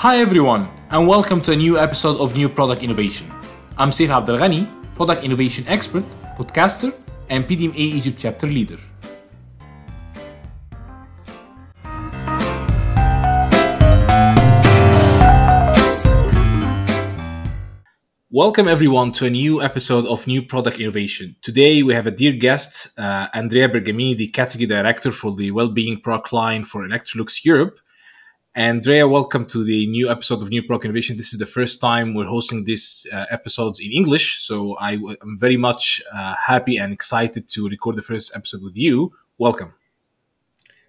Hi everyone, and welcome to a new episode of New Product Innovation. I'm Seif Abdelghany, Product Innovation Expert, podcaster, and PDMA Egypt Chapter Leader. Welcome everyone to a new episode of New Product Innovation. Today we have a dear guest, uh, Andrea Bergamini, the Category Director for the Wellbeing Product line for Electrolux Europe. Andrea, welcome to the new episode of New Product Innovation. This is the first time we're hosting these uh, episodes in English, so I am very much uh, happy and excited to record the first episode with you. Welcome.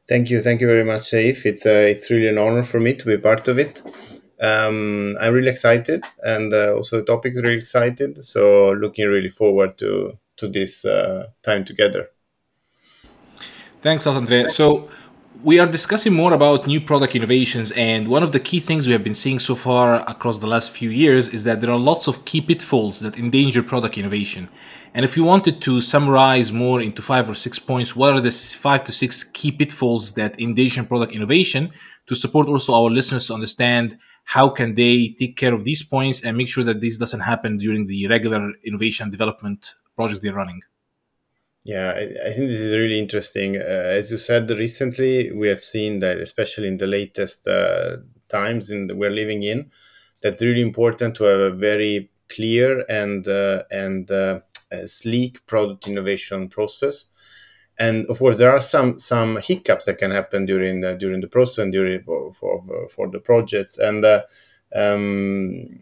Thank you, thank you very much, Seif. It's uh, it's really an honor for me to be part of it um, I'm really excited, and uh, also the topic is really excited. So looking really forward to to this uh, time together. Thanks, Andrea. So we are discussing more about new product innovations, and one of the key things we have been seeing so far across the last few years is that there are lots of key pitfalls that endanger product innovation. And if you wanted to summarize more into five or six points, what are the five to six key pitfalls that endanger product innovation to support also our listeners to understand how can they take care of these points and make sure that this doesn't happen during the regular innovation development projects they're running? Yeah, I, I think this is really interesting. Uh, as you said recently, we have seen that, especially in the latest uh, times in the, we're living in, that's really important to have a very clear and uh, and uh, sleek product innovation process and of course there are some some hiccups that can happen during the, during the process and during for for, for the projects and uh, um,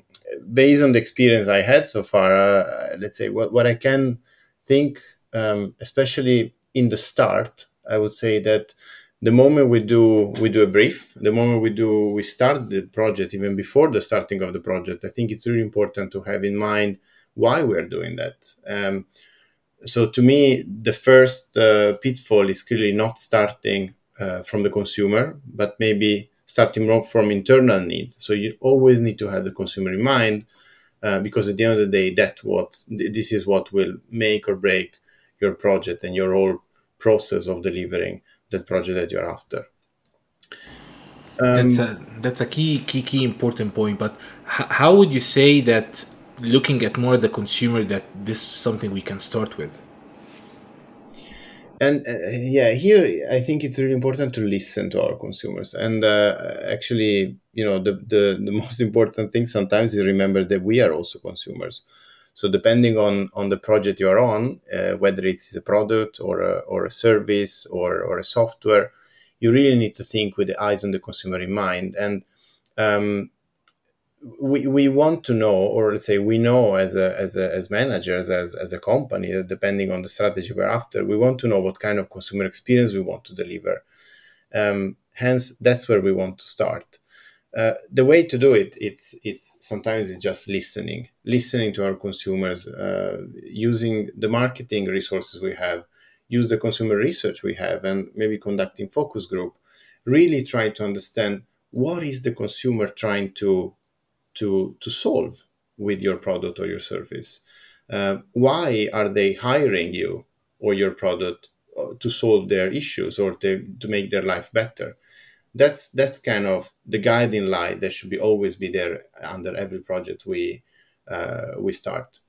based on the experience I had so far, uh, let's say what, what I can think, um, especially in the start, I would say that the moment we do we do a brief, the moment we do we start the project, even before the starting of the project, I think it's really important to have in mind why we're doing that. Um, so to me, the first uh, pitfall is clearly not starting uh, from the consumer, but maybe starting more from internal needs. So you always need to have the consumer in mind, uh, because at the end of the day, that what this is what will make or break your project and your whole process of delivering that project that you're after. Um, that's a that's a key key key important point. But h- how would you say that looking at more the consumer that this is something we can start with and uh, yeah here i think it's really important to listen to our consumers and uh, actually you know the, the the most important thing sometimes is remember that we are also consumers so depending on on the project you are on uh, whether it's a product or a, or a service or, or a software you really need to think with the eyes on the consumer in mind. And um, we, we want to know or let's say we know as a, as a, as managers as, as a company depending on the strategy we're after we want to know what kind of consumer experience we want to deliver. Um, hence that's where we want to start uh, the way to do it it's it's sometimes it's just listening listening to our consumers uh, using the marketing resources we have use the consumer research we have and maybe conducting focus group really try to understand what is the consumer trying to to to solve with your product or your service. Uh, why are they hiring you or your product uh, to solve their issues or to, to make their life better that's that's kind of the guiding light that should be always be there under every project we uh, we start.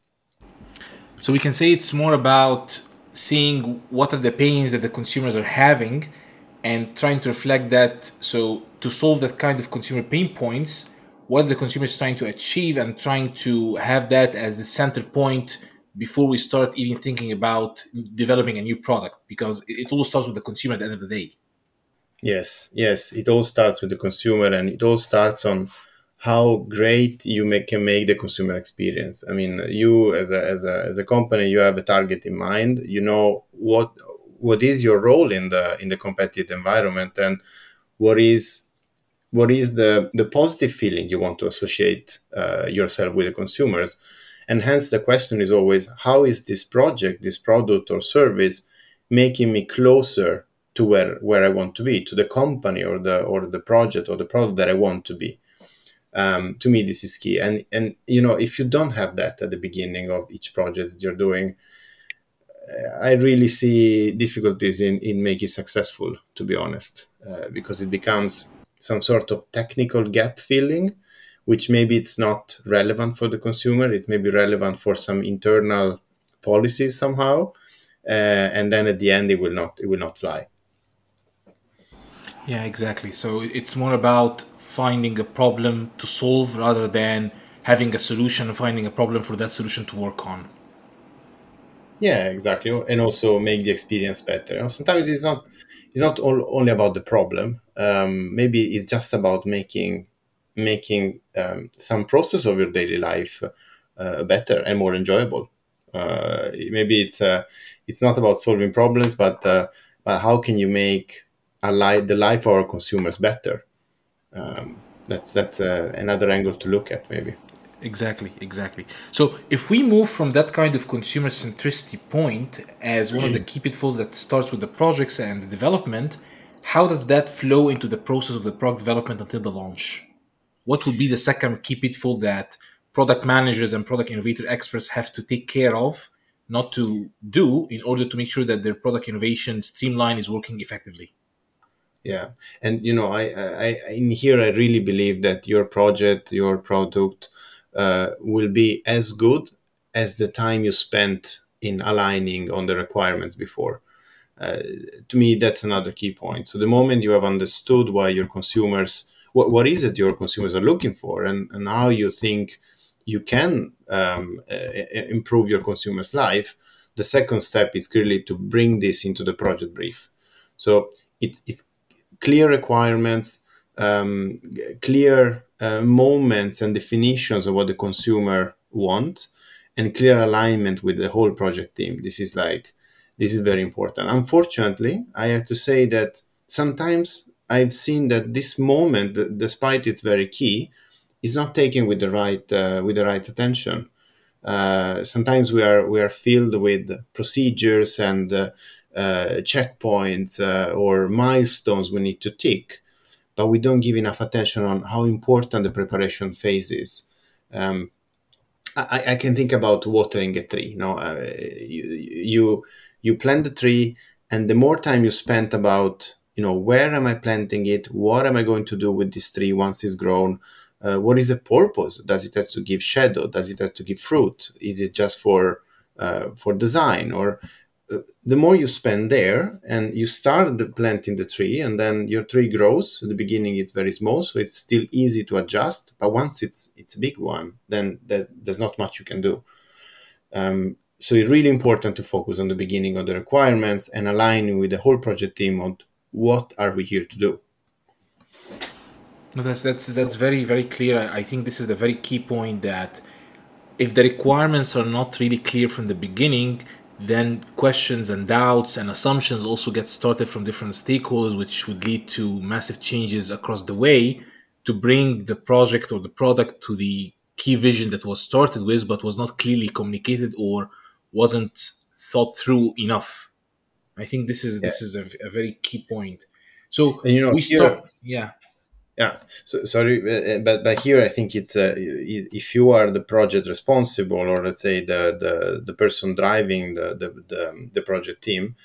So we can say it's more about seeing what are the pains that the consumers are having and trying to reflect that. So to solve that kind of consumer pain points what the consumer is trying to achieve and trying to have that as the center point before we start even thinking about developing a new product because it all starts with the consumer at the end of the day yes yes. It all starts with the consumer and it all starts on how great you make, can make the consumer experience. I mean you as a, as a as a company you have a target in mind. You know what what is your role in the in the competitive environment and what is what is the the positive feeling you want to associate uh, yourself with the consumers? And hence the question is always how is this project this product or service making me closer to where where i want to be to the company or the or the project or the product that i want to be um, to me this is key and and you know if you don't have that at the beginning of each project that you're doing uh, i really see difficulties in in making successful to be honest uh, because it becomes some sort of technical gap filling, which maybe it's not relevant for the consumer. It may be relevant for some internal policies somehow, uh, and then at the end it will not it will not fly. Yeah, exactly. So it's more about finding a problem to solve rather than having a solution and finding a problem for that solution to work on. Yeah, exactly, and also make the experience better. Sometimes it's not it's not all, only about the problem. Um, maybe it's just about making making um, some process of your daily life uh, better and more enjoyable. Uh, maybe it's uh, it's not about solving problems, but uh, but how can you make life, the life of our consumers better? Um, that's that's uh, another angle to look at, maybe. Exactly, exactly. So if we move from that kind of consumer centricity point as one of the key pitfalls that starts with the projects and the development, how does that flow into the process of the product development until the launch? What would be the second key pitfall that product managers and product innovator experts have to take care of, not to do, in order to make sure that their product innovation streamline is working effectively? Yeah, and you know, I, I, in here I really believe that your project, your product, uh, will be as good as the time you spent in aligning on the requirements before. Uh, to me, that's another key point. So the moment you have understood why your consumers, what, what is it your consumers are looking for, and, and how you think you can um, uh, improve your consumer's life, the second step is clearly to bring this into the project brief. So it's, it's clear requirements, um, clear uh, moments and definitions of what the consumer wants, and clear alignment with the whole project team. This is like this is very important. Unfortunately, I have to say that sometimes I've seen that this moment, despite it's very key, is not taken with the right uh, with the right attention. Uh, sometimes we are we are filled with procedures and uh, checkpoints uh, or milestones we need to tick, but we don't give enough attention on how important the preparation phase is. Um, I, I, can think about watering a tree. You know, uh, you, you you plant the tree, and the more time you spend about you know where am I planting it, what am I going to do with this tree once it's grown, uh, what is the purpose? Does it have to give shadow? Does it have to give fruit? Is it just for uh, for design or the more you spend there and you start the planting the tree and then your tree grows at the beginning it's very small so it's still easy to adjust but once it's it's a big one then there, there's not much you can do. Um, so it's really important to focus on the beginning of the requirements and aligning with the whole project team on what are we here to do. No, that's that's that's very very clear. I think this is the very key point that if the requirements are not really clear from the beginning then questions and doubts and assumptions also get started from different stakeholders, which would lead to massive changes across the way to bring the project or the product to the key vision that was started with, but was not clearly communicated or wasn't thought through enough. I think this is yeah. this is a, a, very key point. So and, you know, we start, yeah. Yeah, so, sorry, uh, but but here I think it's uh, if you are the project responsible, or let's say the the, the person driving the, the, the the project team,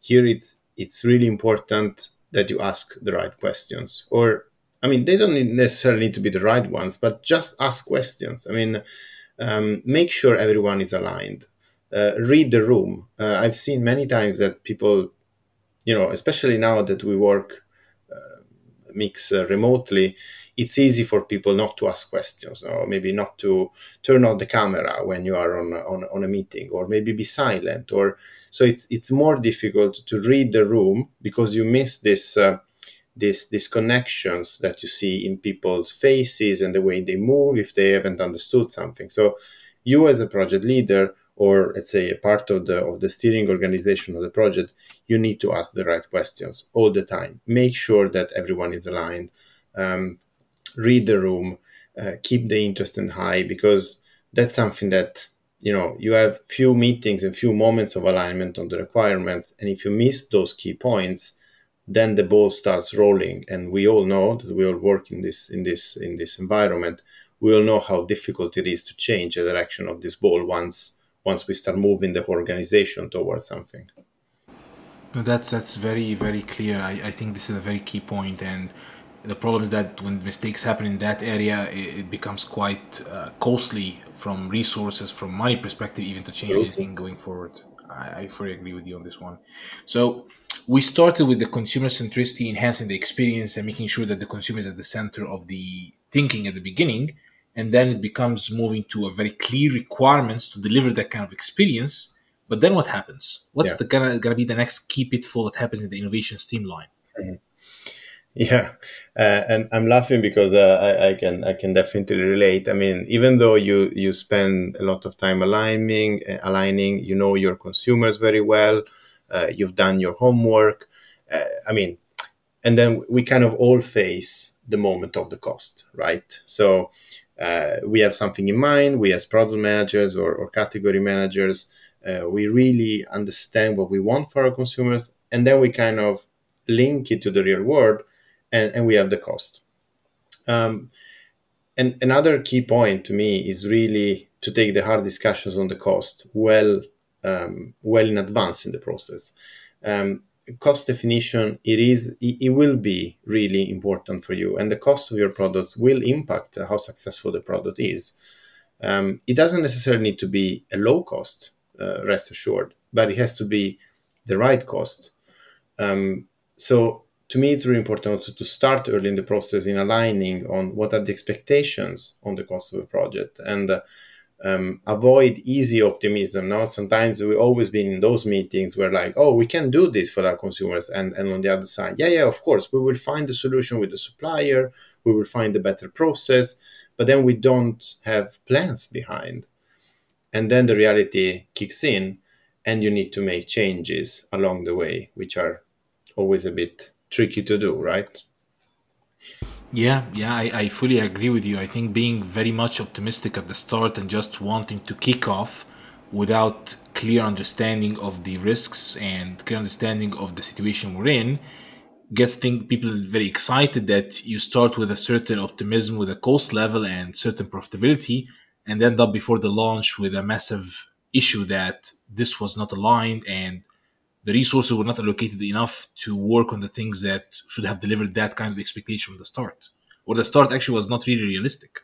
here it's it's really important that you ask the right questions. Or I mean, they don't necessarily need to be the right ones, but just ask questions. I mean, um, make sure everyone is aligned. Uh, read the room. Uh, I've seen many times that people, you know, especially now that we work mix uh, remotely, it's easy for people not to ask questions or maybe not to turn on the camera when you are on, on, on a meeting or maybe be silent or so it's it's more difficult to read the room because you miss this uh, this these connections that you see in people's faces and the way they move if they haven't understood something. So you as a project leader or let's say a part of the of the steering organization of the project you need to ask the right questions all the time. Make sure that everyone is aligned. Um, read the room. Uh, keep the interest in high because that's something that you know you have few meetings and few moments of alignment on the requirements. And if you miss those key points then the ball starts rolling. And we all know that we all work in this in this in this environment. We all know how difficult it is to change the direction of this ball once once we start moving the organization towards something. No, that's that's very very clear. I, I think this is a very key point, and The problem is that when mistakes happen in that area, it, it becomes quite uh, costly from resources, from money perspective, even to change anything going forward. I, I fully agree with you on this one. So we started with the consumer centricity, enhancing the experience and making sure that the consumer is at the center of the thinking at the beginning. And then it becomes moving to a very clear requirements to deliver that kind of experience. But then what happens? What's Yeah. the gonna, gonna be the next key pitfall that happens in the innovation streamline? Yeah, uh, and I'm laughing because uh, I, I can I can definitely relate. I mean, even though you you spend a lot of time aligning, uh, aligning, you know your consumers very well, uh, you've done your homework. Uh, I mean, and then we kind of all face the moment of the cost, right? So uh, we have something in mind. We as product managers or, or category managers, uh, we really understand what we want for our consumers, and then we kind of link it to the real world and, and we have the cost. Um, and another key point to me is really to take the hard discussions on the cost well, um, well in advance in the process. Um, cost definition it is it, will be really important for you, and the cost of your products will impact how successful the product is. Um, it doesn't necessarily need to be a low cost, uh, rest assured, but it has to be the right cost. Um, so to me, it's really important also to start early in the process in aligning on what are the expectations on the cost of a project and uh, um, avoid easy optimism. Now, sometimes we always been in those meetings where like, oh, we can do this for our consumers, and and on the other side, yeah, yeah, of course, we will find the solution with the supplier, we will find a better process, but then we don't have plans behind, and then the reality kicks in, and you need to make changes along the way, which are always a bit tricky to do, right? Yeah, yeah, I, I fully agree with you. I think being very much optimistic at the start and just wanting to kick off without clear understanding of the risks and clear understanding of the situation we're in gets think people very excited that you start with a certain optimism with a cost level and certain profitability and end up before the launch with a massive issue that this was not aligned and the resources were not allocated enough to work on the things that should have delivered that kind of expectation from the start or the start actually was not really realistic.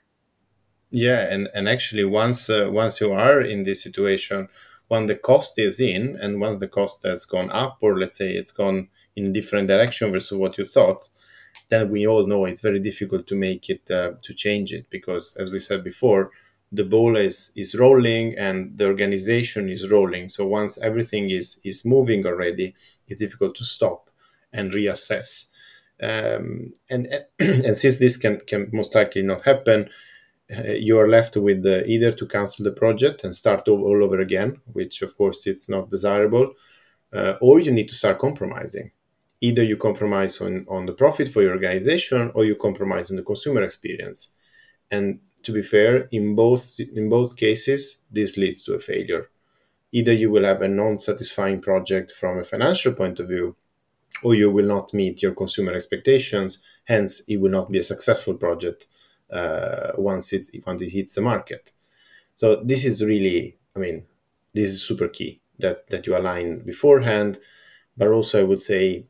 Yeah, and and actually, once uh, once you are in this situation, when the cost is in, and once the cost has gone up, or let's say it's gone in a different direction versus what you thought, then we all know it's very difficult to make it uh, to change it because, as we said before, the ball is is rolling and the organization is rolling. So once everything is is moving already, it's difficult to stop and reassess. Um, and and since this can can most likely not happen, uh, you are left with either to cancel the project and start all, all over again, which of course it's not desirable, uh, or you need to start compromising. Either you compromise on, on the profit for your organization, or you compromise on the consumer experience. And to be fair, in both in both cases, this leads to a failure. Either you will have a non-satisfying project from a financial point of view, or you will not meet your consumer expectations. Hence, it will not be a successful project uh, once it once it hits the market. So this is really, I mean, this is super key that that you align beforehand, but also I would say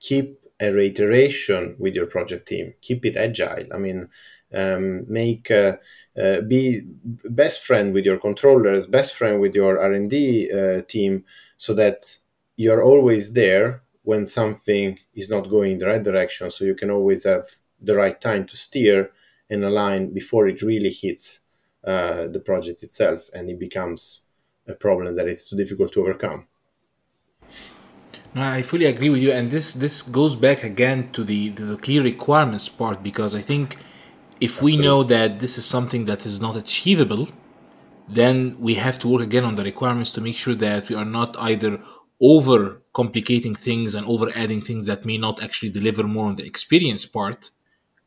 keep a reiteration with your project team. Keep it agile. I mean, um, make uh, uh, be best friend with your controllers, best friend with your R and D uh, team, so that you're always there when something is not going in the right direction. So you can always have the right time to steer and align before it really hits uh, the project itself and it becomes a problem that it's too difficult to overcome. I fully agree with you, and this this goes back again to the the clear requirements part because I think if we know that this is something that is not achievable, then we have to work again on the requirements to make sure that we are not either over complicating things and over adding things that may not actually deliver more on the experience part,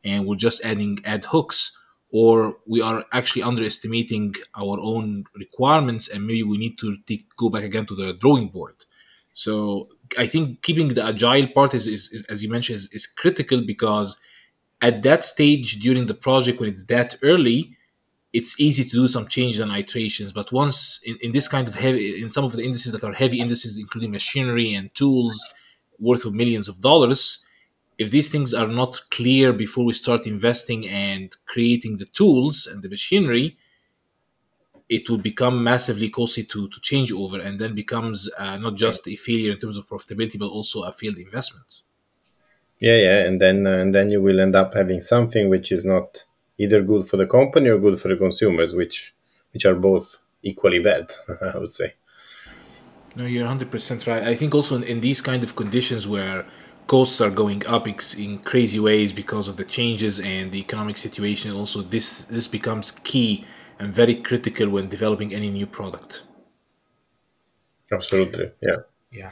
and we're just adding ad hooks, or we are actually underestimating our own requirements, and maybe we need to take, go back again to the drawing board. So I think keeping the agile part is, is, is as you mentioned, is, is critical because at that stage during the project when it's that early, it's easy to do some changes and iterations. But once in, in this kind of heavy, in some of the indices that are heavy indices, including machinery and tools worth of millions of dollars, if these things are not clear before we start investing and creating the tools and the machinery, it will become massively costly to, to change over and then becomes uh, not just a failure in terms of profitability, but also a failed investment. Yeah, yeah, and then uh, and then you will end up having something which is not either good for the company or good for the consumers, which which are both equally bad, I would say. No, you're 100% right. I think also in, in these kind of conditions where costs are going up in crazy ways because of the changes and the economic situation, also this this becomes key and very critical when developing any new product. Absolutely, yeah. Yeah.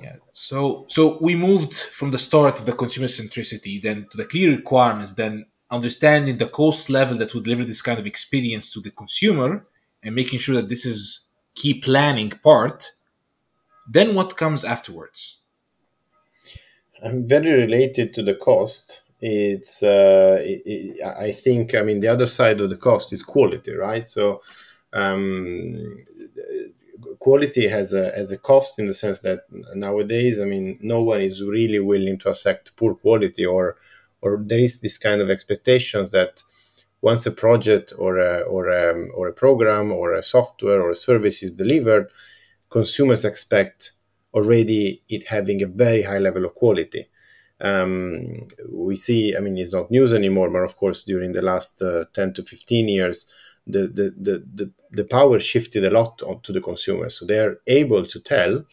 Yeah. So so we moved from the start of the consumer centricity then to the clear requirements, then understanding the cost level that would deliver this kind of experience to the consumer and making sure that this is key planning part. Then what comes afterwards? I'm very related to the cost it's uh, it, it, i think i mean the other side of the cost is quality right? So um, quality has a has a cost in the sense that nowadays i mean no one is really willing to accept poor quality or or there is this kind of expectations that once a project or a, or a, or a program or a software or a service is delivered, consumers expect already it having a very high level of quality. Um, we see, I mean, it's not news anymore, but of course, during the last uh, 10 to 15 years, the, the, the, the, the power shifted a lot to the consumer. So they're able to tell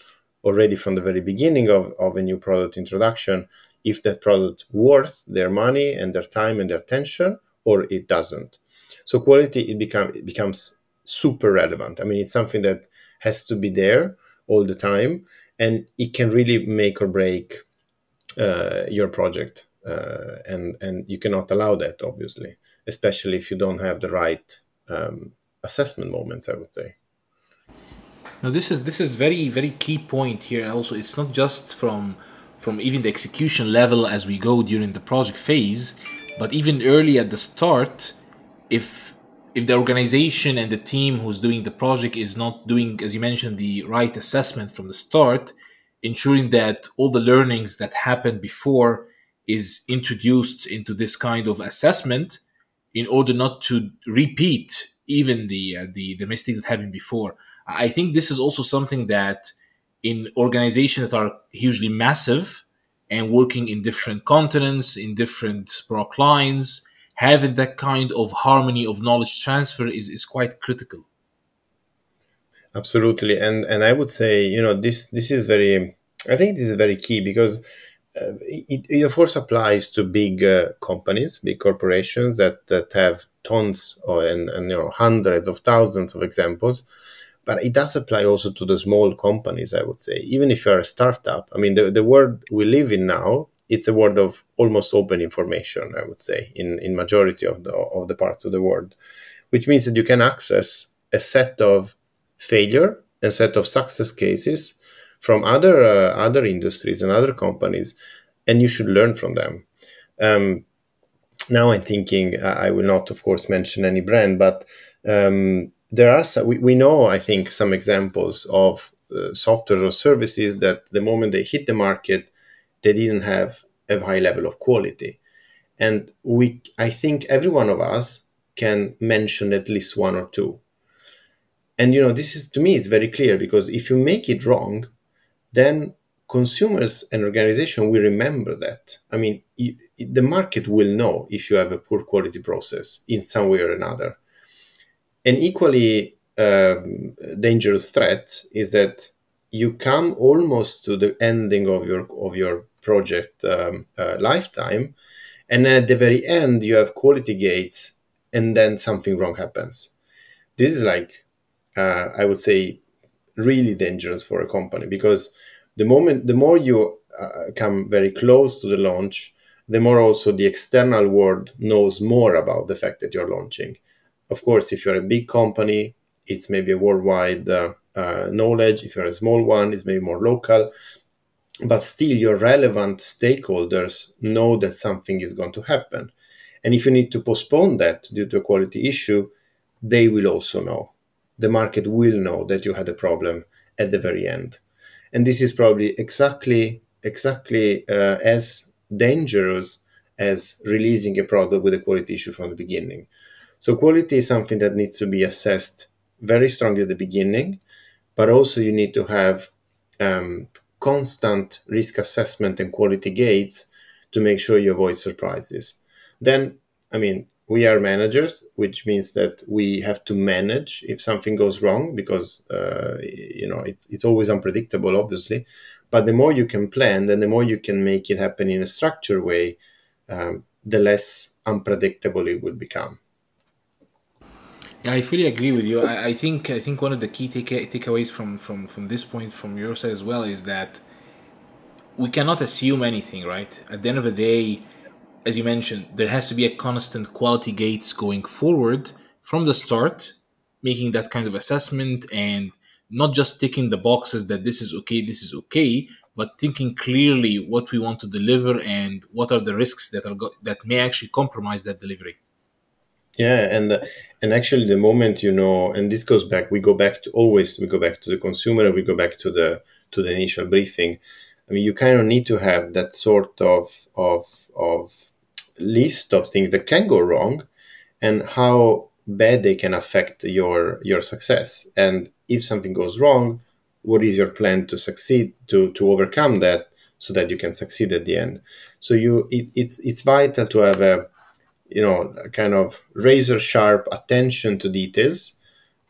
already from the very beginning of, of a new product introduction if that product worth their money and their time and their attention or it doesn't. So quality it become it becomes super relevant. I mean, it's something that has to be there all the time, and it can really make or break uh, your project. Uh, and and you cannot allow that, obviously, especially if you don't have the right um, assessment moments. I would say. Now, this is this is very very key point here. Also, it's not just from from even the execution level as we go during the project phase but even early at the start, if if the organization and the team who's doing the project is not doing, as you mentioned, the right assessment from the start, ensuring that all the learnings that happened before is introduced into this kind of assessment in order not to repeat even the uh, the the mistake that happened before. I think this is also something that in organizations that are hugely massive and working in different continents, in different product lines, having that kind of harmony of knowledge transfer is, is quite critical. Absolutely, and and I would say you know this this is very I think this is very key because uh, it, it, of course applies to big uh, companies, big corporations that that have tons or, and, and you know hundreds of thousands of examples. But it does apply also to the small companies i would say. Even if you're a startup i mean the, the world we live in now it's a world of almost open information i would say in in majority of the of the parts of the world which means that you can access a set of failure a set of success cases from other uh, other industries and other companies and you should learn from them. Um, now i'm thinking i will not of course mention any brand but um, there are some, we, we know i think some examples of uh, software or services that the moment they hit the market they didn't have a high level of quality. And we i think every one of us can mention at least one or two. And you know this is to me it's very clear because if you make it wrong then consumers and organization will remember that i mean the market will know if you have a poor quality process in some way or another an equally um, dangerous threat is that you come almost to the ending of your of your project um, uh, lifetime, and at the very end you have quality gates, and then something wrong happens. This is like uh, I would say really dangerous for a company because the moment the more you uh, come very close to the launch, the more also the external world knows more about the fact that you're launching of course, if you're a big company, it's maybe a worldwide uh, uh, knowledge. If you're a small one, it's maybe more local. But still, your relevant stakeholders know that something is going to happen. And if you need to postpone that due to a quality issue, they will also know. The market will know that you had a problem at the very end. And this is probably exactly exactly uh, as dangerous as releasing a product with a quality issue from the beginning. So quality is something that needs to be assessed very strongly at the beginning, but also you need to have um, constant risk assessment and quality gates to make sure you avoid surprises. Then, I mean, we are managers, which means that we have to manage if something goes wrong because uh, you know it's it's always unpredictable, obviously. But the more you can plan, then the more you can make it happen in a structured way, um, the less unpredictable it will become. Yeah, I fully agree with you. I, I think I think one of the key take, takeaways from, from from this point from your side as well is that we cannot assume anything, right? At the end of the day, as you mentioned, there has to be a constant quality gates going forward from the start, making that kind of assessment and not just ticking the boxes that this is okay, this is okay, but thinking clearly what we want to deliver and what are the risks that are go- that may actually compromise that delivery. Yeah, and and actually, the moment you know, and this goes back, we go back to always we go back to the consumer, we go back to the to the initial briefing. I mean, you kind of need to have that sort of of of list of things that can go wrong, and how bad they can affect your your success. And if something goes wrong, what is your plan to succeed to to overcome that so that you can succeed at the end? So you it, it's it's vital to have a you know, kind of razor sharp attention to details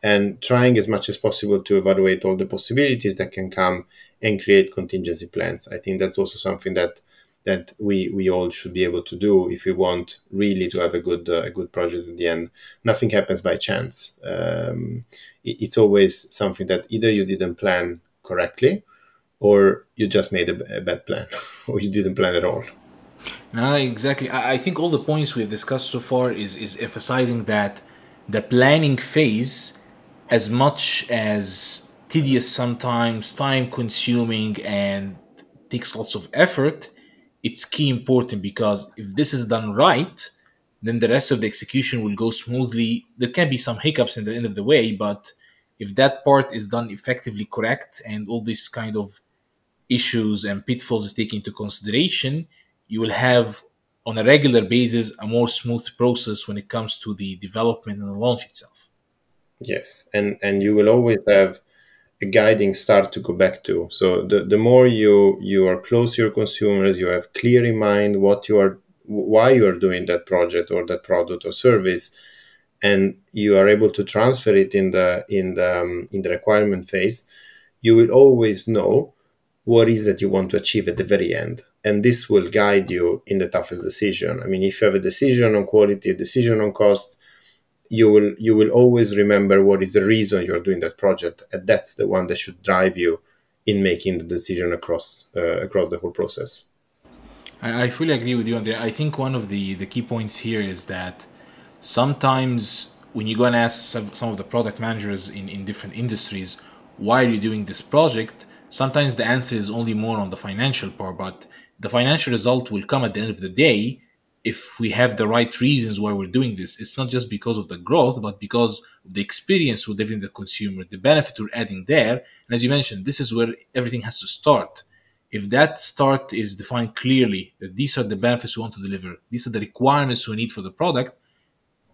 and trying as much as possible to evaluate all the possibilities that can come and create contingency plans. I think that's also something that that we we all should be able to do if we want really to have a good uh, a good project at the end. Nothing happens by chance. Um, it, it's always something that either you didn't plan correctly, or you just made a, a bad plan, or you didn't plan at all. No, exactly. I, I think all the points we've discussed so far is is emphasizing that the planning phase, as much as tedious sometimes, time consuming, and takes lots of effort, it's key important because if this is done right, then the rest of the execution will go smoothly. There can be some hiccups in the end of the way, but if that part is done effectively correct and all these kind of issues and pitfalls is taken into consideration, you will have on a regular basis a more smooth process when it comes to the development and the launch itself. Yes, and and you will always have a guiding star to go back to. So the, the more you you are close to your consumers, you have clear in mind what you are why you are doing that project or that product or service, and you are able to transfer it in the in the um, in the requirement phase. You will always know what is that you want to achieve at the very end and this will guide you in the toughest decision i mean if you have a decision on quality a decision on cost you will you will always remember what is the reason you're doing that project and that's the one that should drive you in making the decision across uh, across the whole process. I, I fully agree with you Andrea i think one of the the key points here is that sometimes when you go and ask some, some of the product managers in, in different industries why are you doing this project? sometimes the answer is only more on the financial part but the financial result will come at the end of the day if we have the right reasons why we're doing this. It's not just because of the growth, but because of the experience we're giving the consumer, the benefit we're adding there. And as you mentioned, this is where everything has to start. If that start is defined clearly, that these are the benefits we want to deliver, these are the requirements we need for the product,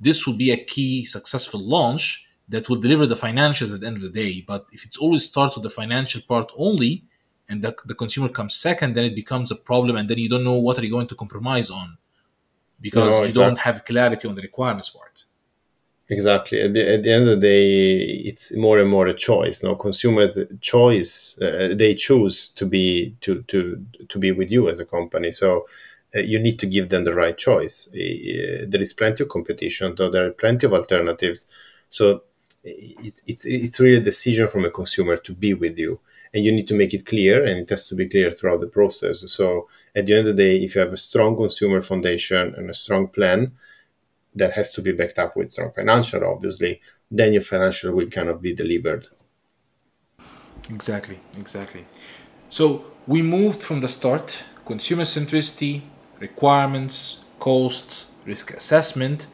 this will be a key successful launch that will deliver the financials at the end of the day. But if it always starts with the financial part only, and the, the consumer comes second, then it becomes a problem, and then you don't know what are you going to compromise on because no, you exactly. don't have clarity on the requirements part. Exactly. At the, at the, end of the day, it's more and more a choice. No consumers' choice. Uh, they choose to be to to to be with you as a company. So uh, you need to give them the right choice. Uh, there is plenty of competition, though there are plenty of alternatives. So it, it's it's really a decision from a consumer to be with you and you need to make it clear and it has to be clear throughout the process. So at the end of the day if you have a strong consumer foundation and a strong plan that has to be backed up with strong financial obviously then your financial will kind of be delivered. Exactly exactly. So we moved from the start consumer centricity requirements costs risk assessment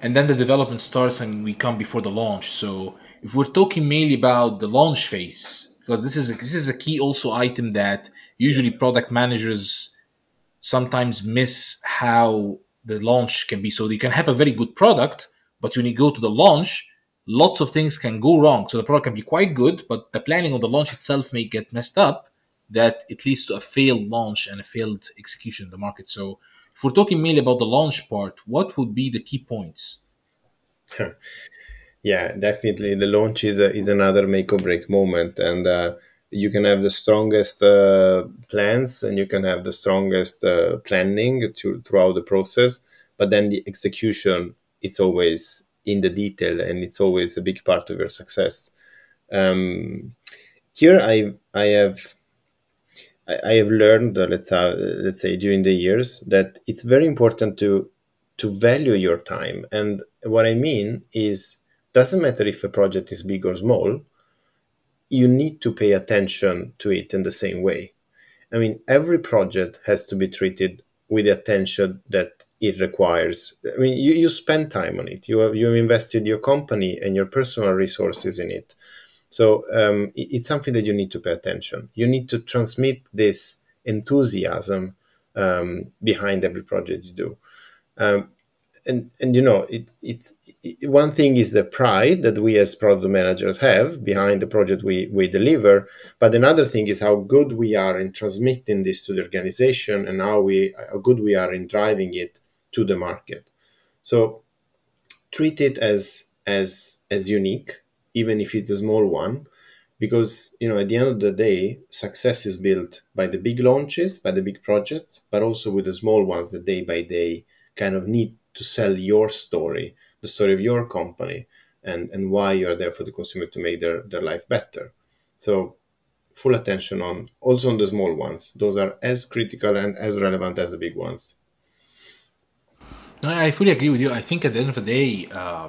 and then the development starts and we come before the launch. So if we're talking mainly about the launch phase because this is a, this is a key also item that usually product managers sometimes miss how the launch can be. So you can have a very good product, but when you go to the launch, lots of things can go wrong. So the product can be quite good, but the planning of the launch itself may get messed up. That it leads to a failed launch and a failed execution in the market. So if we're talking mainly about the launch part, what would be the key points? yeah, definitely. The launch is a, is another make or break moment, and uh, you can have the strongest uh, plans and you can have the strongest uh, planning to, throughout the process, but then the execution it's always in the detail and it's always a big part of your success. Um, here, I I have I, have learned, uh, let's uh, let's say, during the years that it's very important to to value your time. And what I mean is, doesn't matter if a project is big or small, you need to pay attention to it in the same way. I mean, every project has to be treated with the attention that it requires. I mean, you, you spend time on it. You have you have invested your company and your personal resources in it. So um, it, it's something that you need to pay attention. You need to transmit this enthusiasm um, behind every project you do. Um, and and you know it, it's it, one thing is the pride that we as product managers have behind the project we, we deliver but another thing is how good we are in transmitting this to the organization and how we how good we are in driving it to the market. So treat it as as as unique even if it's a small one because you know at the end of the day success is built by the big launches by the big projects but also with the small ones that day by day kind of need to sell your story, the story of your company, and, and why you're there for the consumer to make their, their life better. So full attention on also on the small ones. Those are as critical and as relevant as the big ones. I fully agree with you. I think at the end of the day, uh,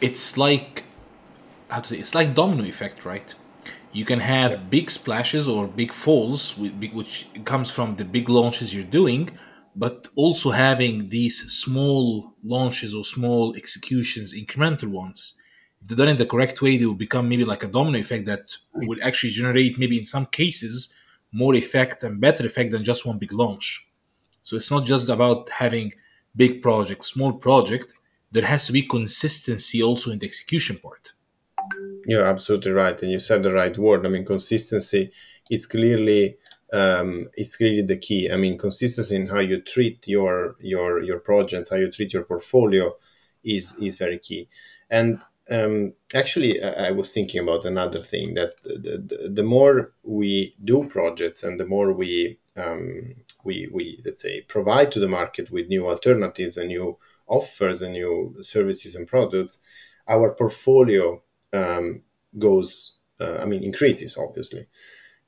it's like how to say it's like domino effect, right? You can have yeah. big splashes or big falls, which comes from the big launches you're doing, but also having these small launches or small executions, incremental ones, if they're done in the correct way, they will become maybe like a domino effect that will actually generate maybe in some cases more effect and better effect than just one big launch. So it's not just about having big project, small project. There has to be consistency also in the execution part. You're absolutely right, and you said the right word. I mean, consistency. It's clearly um, is really the key. I mean, consistency in how you treat your your your projects, how you treat your portfolio, is is very key. And um, actually, I, I was thinking about another thing that the, the, the, more we do projects and the more we um, we we let's say provide to the market with new alternatives and new offers and new services and products, our portfolio um, goes. Uh, I mean, increases obviously.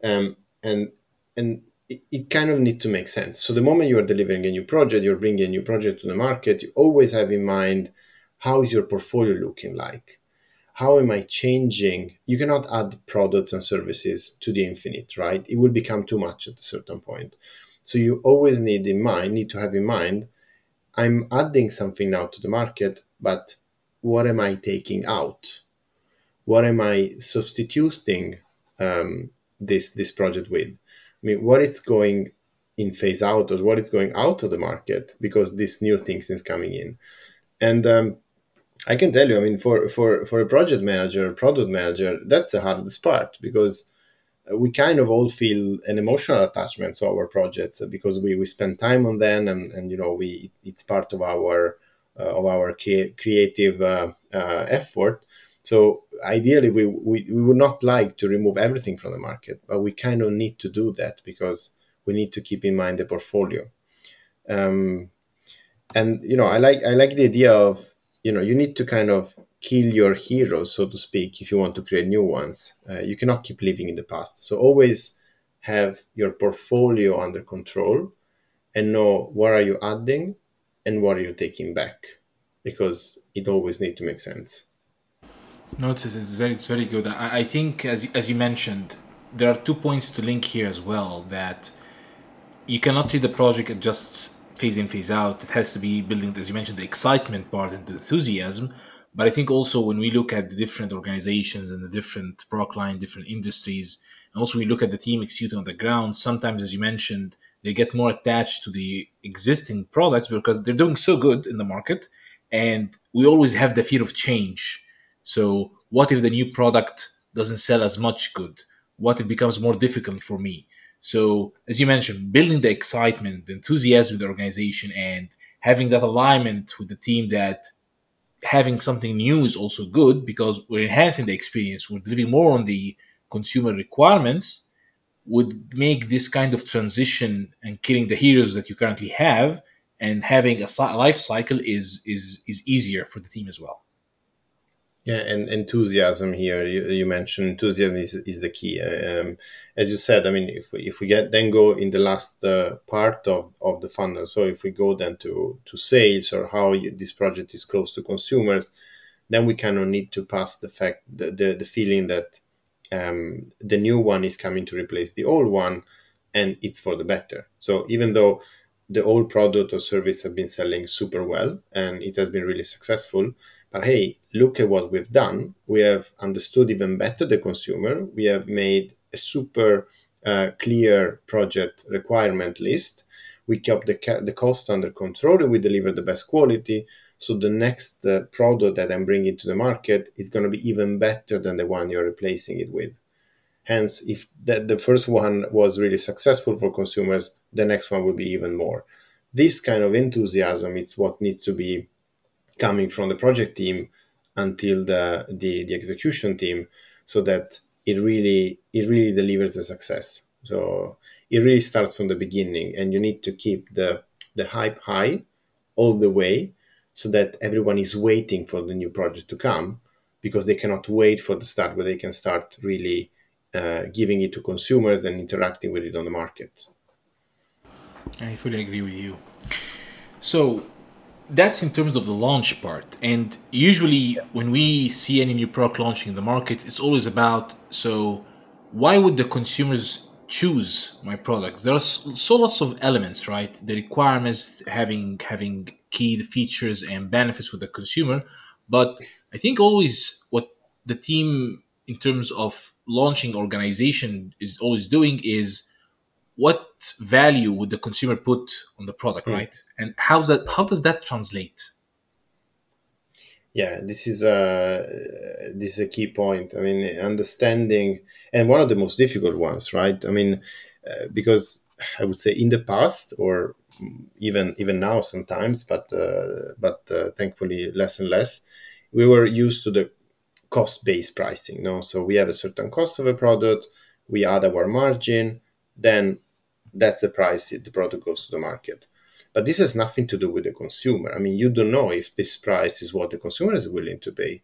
Um, and and it, it kind of needs to make sense. So the moment you are delivering a new project, you're bringing a new project to the market, you always have in mind how is your portfolio looking like? How am I changing? You cannot add products and services to the infinite, right? It will become too much at a certain point. So you always need in mind, need to have in mind, I'm adding something now to the market, but what am I taking out? What am I substituting um, this this project with? I mean, what is going in phase out or what is going out of the market because this new thing is coming in. And um, I can tell you, I mean, for, for, for a project manager, product manager, that's the hardest part because we kind of all feel an emotional attachment to our projects because we, we spend time on them and, and you know we it's part of our uh, of our creative uh, uh, effort so ideally, we, we, we would not like to remove everything from the market, but we kind of need to do that because we need to keep in mind the portfolio. Um, and you know, I like I like the idea of you know you need to kind of kill your heroes, so to speak, if you want to create new ones. Uh, you cannot keep living in the past. So always have your portfolio under control and know what are you adding and what are you taking back because it always need to make sense. No, it's, it's very it's very good. I, I think as as you mentioned, there are two points to link here as well. That you cannot treat the project just phase in phase out. It has to be building, as you mentioned, the excitement part and the enthusiasm. But I think also when we look at the different organizations and the different product line, different industries, and also we look at the team executing on the ground, sometimes, as you mentioned, they get more attached to the existing products because they're doing so good in the market and we always have the fear of change so what if the new product doesn't sell as much good? What if it becomes more difficult for me? So as you mentioned building the excitement the enthusiasm of the organization and having that alignment with the team that having something new is also good because we're enhancing the experience. We're delivering more on the consumer requirements would make this kind of transition and killing the heroes that you currently have and having a life cycle is is is easier for the team as well yeah and enthusiasm here you, you mentioned enthusiasm is, is the key. Um, as you said i mean if we, if we get then go in the last uh, part of, of the funnel. So if we go then to to sales or how you, this project is close to consumers then we kind of need to pass the fact the, the, the feeling that um, the new one is coming to replace the old one and it's for the better. So even though the old product or service have been selling super well and it has been really successful. But hey look at what we've done. We have understood even better the consumer. We have made a super uh, clear project requirement list. We kept the, ca- the cost under control and we deliver the best quality. So the next uh, product that i'm bringing to the market is going to be even better than the one you're replacing it with hence if the, the first one was really successful for consumers the next one will be even more. This kind of enthusiasm is what needs to be coming from the project team until the, the, the execution team so that it really it really delivers the success. So it really starts from the beginning and you need to keep the the hype high all the way so that everyone is waiting for the new project to come because they cannot wait for the start where they can start really uh, giving it to consumers and interacting with it on the market i fully agree with you so that's in terms of the launch part. And usually, when we see any new product launching in the market, it's always about so why would the consumers choose my products? There are so lots of elements, right? The requirements, having having key features and benefits for the consumer. But I think always what the team, in terms of launching organization, is always doing is what value would the consumer put on the product, mm. right? And how that how does that translate? Yeah, this is a this is a key point. I mean, understanding and one of the most difficult ones, right? I mean, uh, because I would say in the past or even even now sometimes, but uh, but uh, thankfully less and less, we were used to the cost based pricing. No, so we have a certain cost of a product, we add our margin, then that's the price the product goes to the market. But this has nothing to do with the consumer. I mean, you don't know if this price is what the consumer is willing to pay.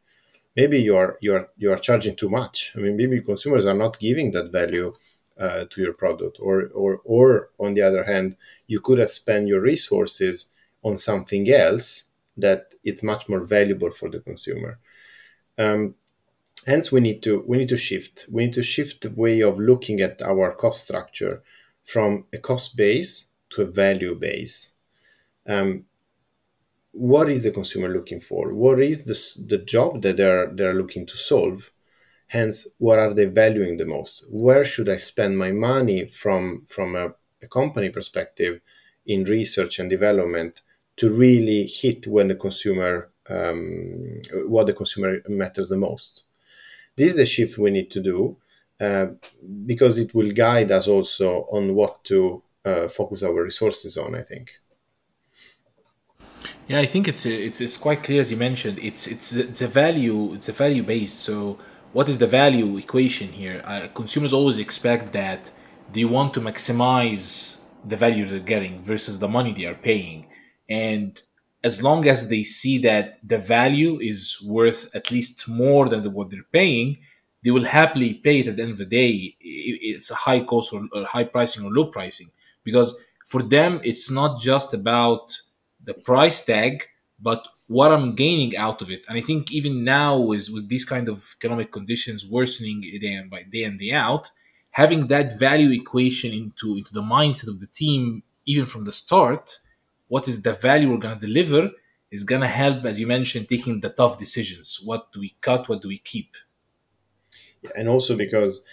Maybe you are you are you are charging too much. I mean, maybe consumers are not giving that value uh, to your product, or or or on the other hand, you could have spent your resources on something else that it's much more valuable for the consumer. Um, hence, we need to we need to shift. We need to shift the way of looking at our cost structure from a cost base to a value base. Um, what is the consumer looking for? What is the, the job that they're, they're looking to solve? Hence, what are they valuing the most? Where should I spend my money from, from a, a company perspective in research and development to really hit when the consumer, um, what the consumer matters the most? This is the shift we need to do uh, because it will guide us also on what to uh, focus our resources on. I think. Yeah, I think it's it's it's quite clear as you mentioned. It's it's it's a value it's a value based. So what is the value equation here? Uh, consumers always expect that they want to maximize the value they're getting versus the money they are paying, and as long as they see that the value is worth at least more than the, what they're paying, they will happily pay it at the end of the day. It's a high cost or, or high pricing or low pricing because for them it's not just about the price tag, but what I'm gaining out of it. And I think even now is with these kind of economic conditions worsening day and by day and day out, having that value equation into into the mindset of the team even from the start, what is the value we're gonna deliver is gonna help, as you mentioned, taking the tough decisions. What do we cut? What do we keep? and also because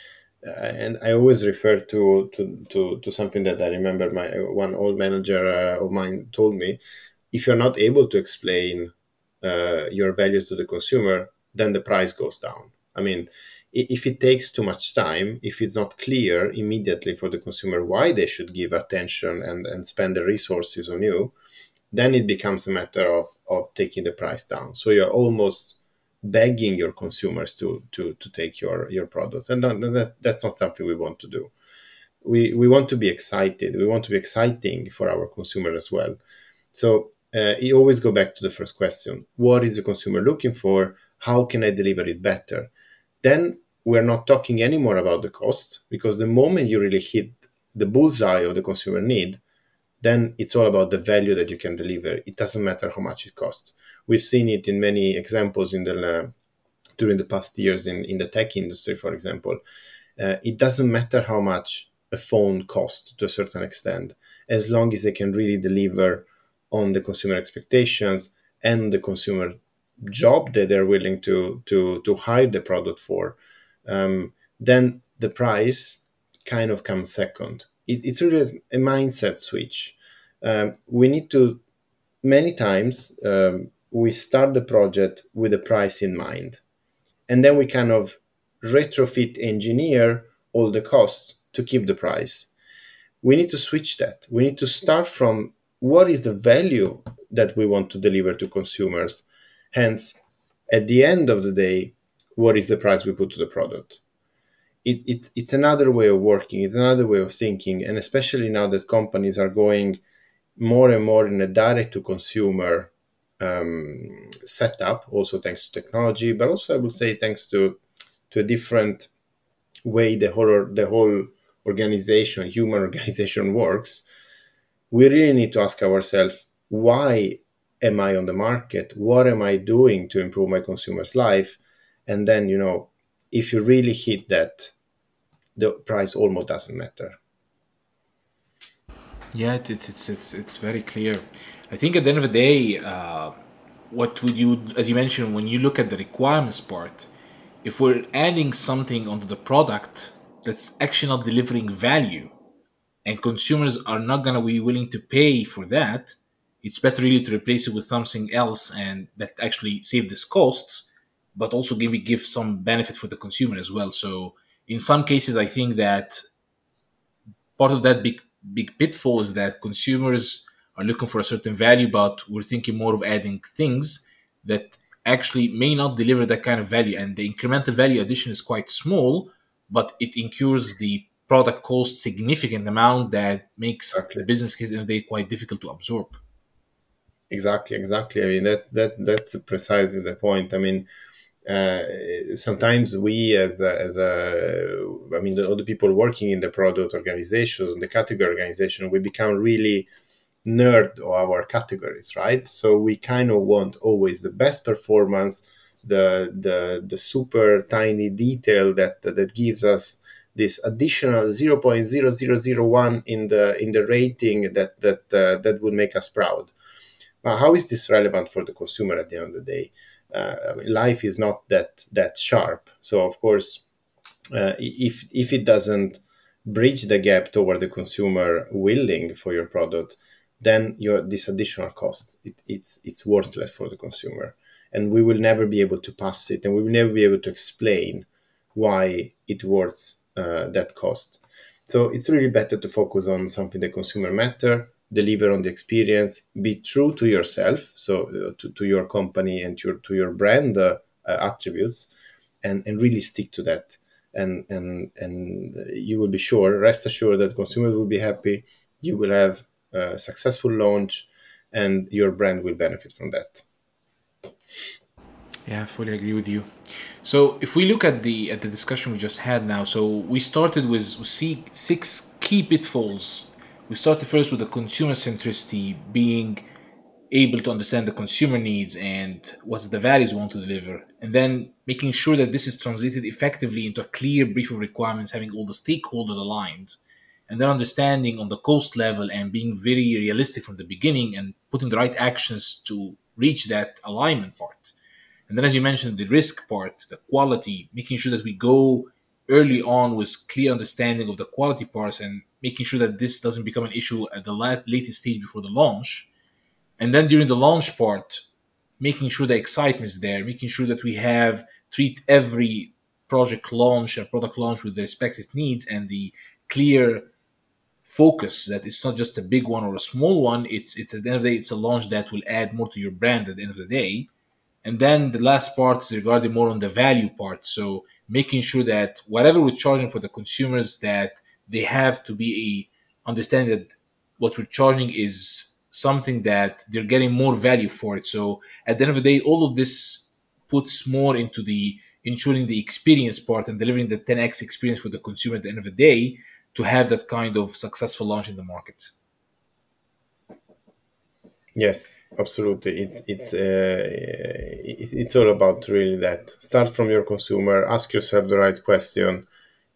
and I always refer to, to, to, to something that I remember my one old manager uh, of mine told me. If you're not able to explain uh, your values to the consumer, then the price goes down. I mean, if it takes too much time, if it's not clear immediately for the consumer why they should give attention and, and spend the resources on you, then it becomes a matter of, of taking the price down. So you're almost begging your consumers to to to take your your products. And that, that's not something we want to do. We we want to be excited. We want to be exciting for our consumer as well. So uh, you always go back to the first question. What is the consumer looking for? How can i deliver it better? Then we're not talking anymore about the cost because the moment you really hit the bullseye of the consumer need then it's all about the value that you can deliver. It doesn't matter how much it costs. We've seen it in many examples in the uh, during the past years in, in the tech industry, for example. Uh, it doesn't matter how much a phone costs to a certain extent, as long as they can really deliver on the consumer expectations and the consumer job that they're willing to to to hire the product for. Um, then the price kind of comes second it, it's really a mindset switch. Um, we need to, many times, um, we start the project with a price in mind. And then we kind of retrofit engineer all the costs to keep the price. We need to switch that. We need to start from what is the value that we want to deliver to consumers. Hence, at the end of the day, what is the price we put to the product? it, it's it's another way of working it's another way of thinking and especially now that companies are going more and more in a direct to consumer um, setup also thanks to technology but also i would say thanks to to a different way the whole the whole organization human organization works we really need to ask ourselves why am i on the market what am i doing to improve my consumer's life and then you know if you really hit that, the price almost doesn't matter. Yeah, it's it's it's it's very clear. I think at the end of the day, uh, what would you, as you mentioned, when you look at the requirements part, if we're adding something onto the product that's actually not delivering value, and consumers are not gonna be willing to pay for that, it's better really to replace it with something else and that actually save this costs but also maybe give some benefit for the consumer as well. So in some cases, I think that part of that big big pitfall is that consumers are looking for a certain value, but we're thinking more of adding things that actually may not deliver that kind of value. And the incremental value addition is quite small, but it incurs the product cost significant amount that makes exactly. the business case in day quite difficult to absorb. Exactly, exactly. I mean that that that's precisely the point. I mean, uh, sometimes we as a, as a i mean the other people working in the product organizations the category organization we become really nerd of our categories right? So we kind of want always the best performance the the the super tiny detail that that gives us this additional 0.0001 in the in the rating that that uh, that would make us proud. How is this relevant for the consumer at the end of the day life is not that that sharp. So of course, uh, if if it doesn't bridge the gap toward the consumer willing for your product, then your this additional cost it, it's it's worthless for the consumer, and we will never be able to pass it, and we will never be able to explain why it worth uh, that cost. So it's really better to focus on something that consumer matter deliver on the experience be true to yourself so uh, to, to your company and to your, to your brand uh, uh, attributes and, and really stick to that. And and and you will be sure rest assured that consumers will be happy you will have a successful launch and your brand will benefit from that. Yeah i fully agree with you. So if we look at the at the discussion we just had now so we started with six key pitfalls we started first with the consumer centricity, being able to understand the consumer needs and what's the values we want to deliver, and then making sure that this is translated effectively into a clear brief of requirements, having all the stakeholders aligned, and then understanding on the cost level and being very realistic from the beginning and putting the right actions to reach that alignment part. And then, as you mentioned, the risk part, the quality, making sure that we go early on with clear understanding of the quality parts and making sure that this doesn't become an issue at the latest stage before the launch. And then during the launch part, making sure the excitement is there, making sure that we have treat every project launch or product launch with the respective needs and the clear focus that it's not just a big one or a small one. It's it's at the end of the day, it's a launch that will add more to your brand at the end of the day. And then the last part is regarding more on the value part. So making sure that whatever we're charging for the consumers, that they have to be a understanding that what we're charging is something that they're getting more value for it. So at the end of the day, all of this puts more into the ensuring the experience part and delivering the 10x experience for the consumer at the end of the day to have that kind of successful launch in the market. Yes, absolutely. It's it's uh, it's all about really that. Start from your consumer. Ask yourself the right question: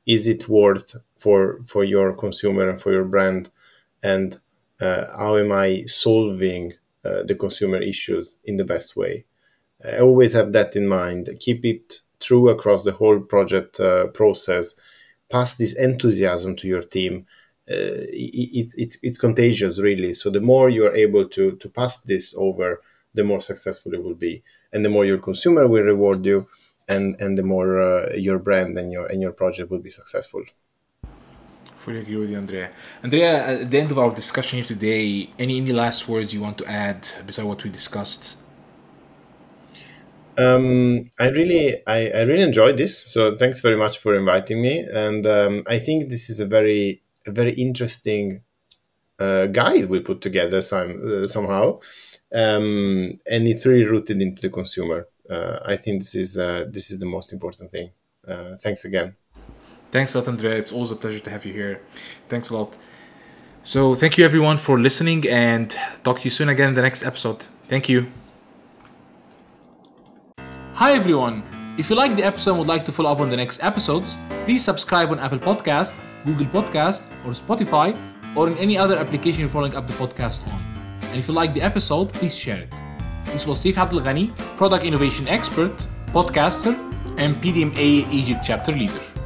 Is it worth for for your consumer and for your brand? And uh, how am I solving uh, the consumer issues in the best way? I always have that in mind. Keep it true across the whole project uh, process. Pass this enthusiasm to your team uh, it, it's it's contagious really. So the more you are able to to pass this over the more successful it will be. And the more your consumer will reward you and and the more uh, your brand and your and your project will be successful. Fully agree with you andrea. Andrea at the end of our discussion here today any any last words you want to add besides what we discussed? Um, I really, I, I really enjoyed this. So thanks very much for inviting me. And um, I think this is a very a very interesting uh, guide we put together some, uh, somehow, um, and it's really rooted into the consumer. Uh, I think this is uh, this is the most important thing. Uh, thanks again. Thanks a lot, Andrea. It's always a pleasure to have you here. Thanks a lot. So, thank you everyone for listening, and talk to you soon again in the next episode. Thank you. Hi everyone. If you like the episode and would like to follow up on the next episodes, please subscribe on Apple Podcast Google Podcast, or Spotify, or in any other application you're following up the podcast on. And if you like the episode, please share it. This was Seif Abdelghany, Product Innovation Expert, Podcaster, and PDMA Egypt Chapter Leader.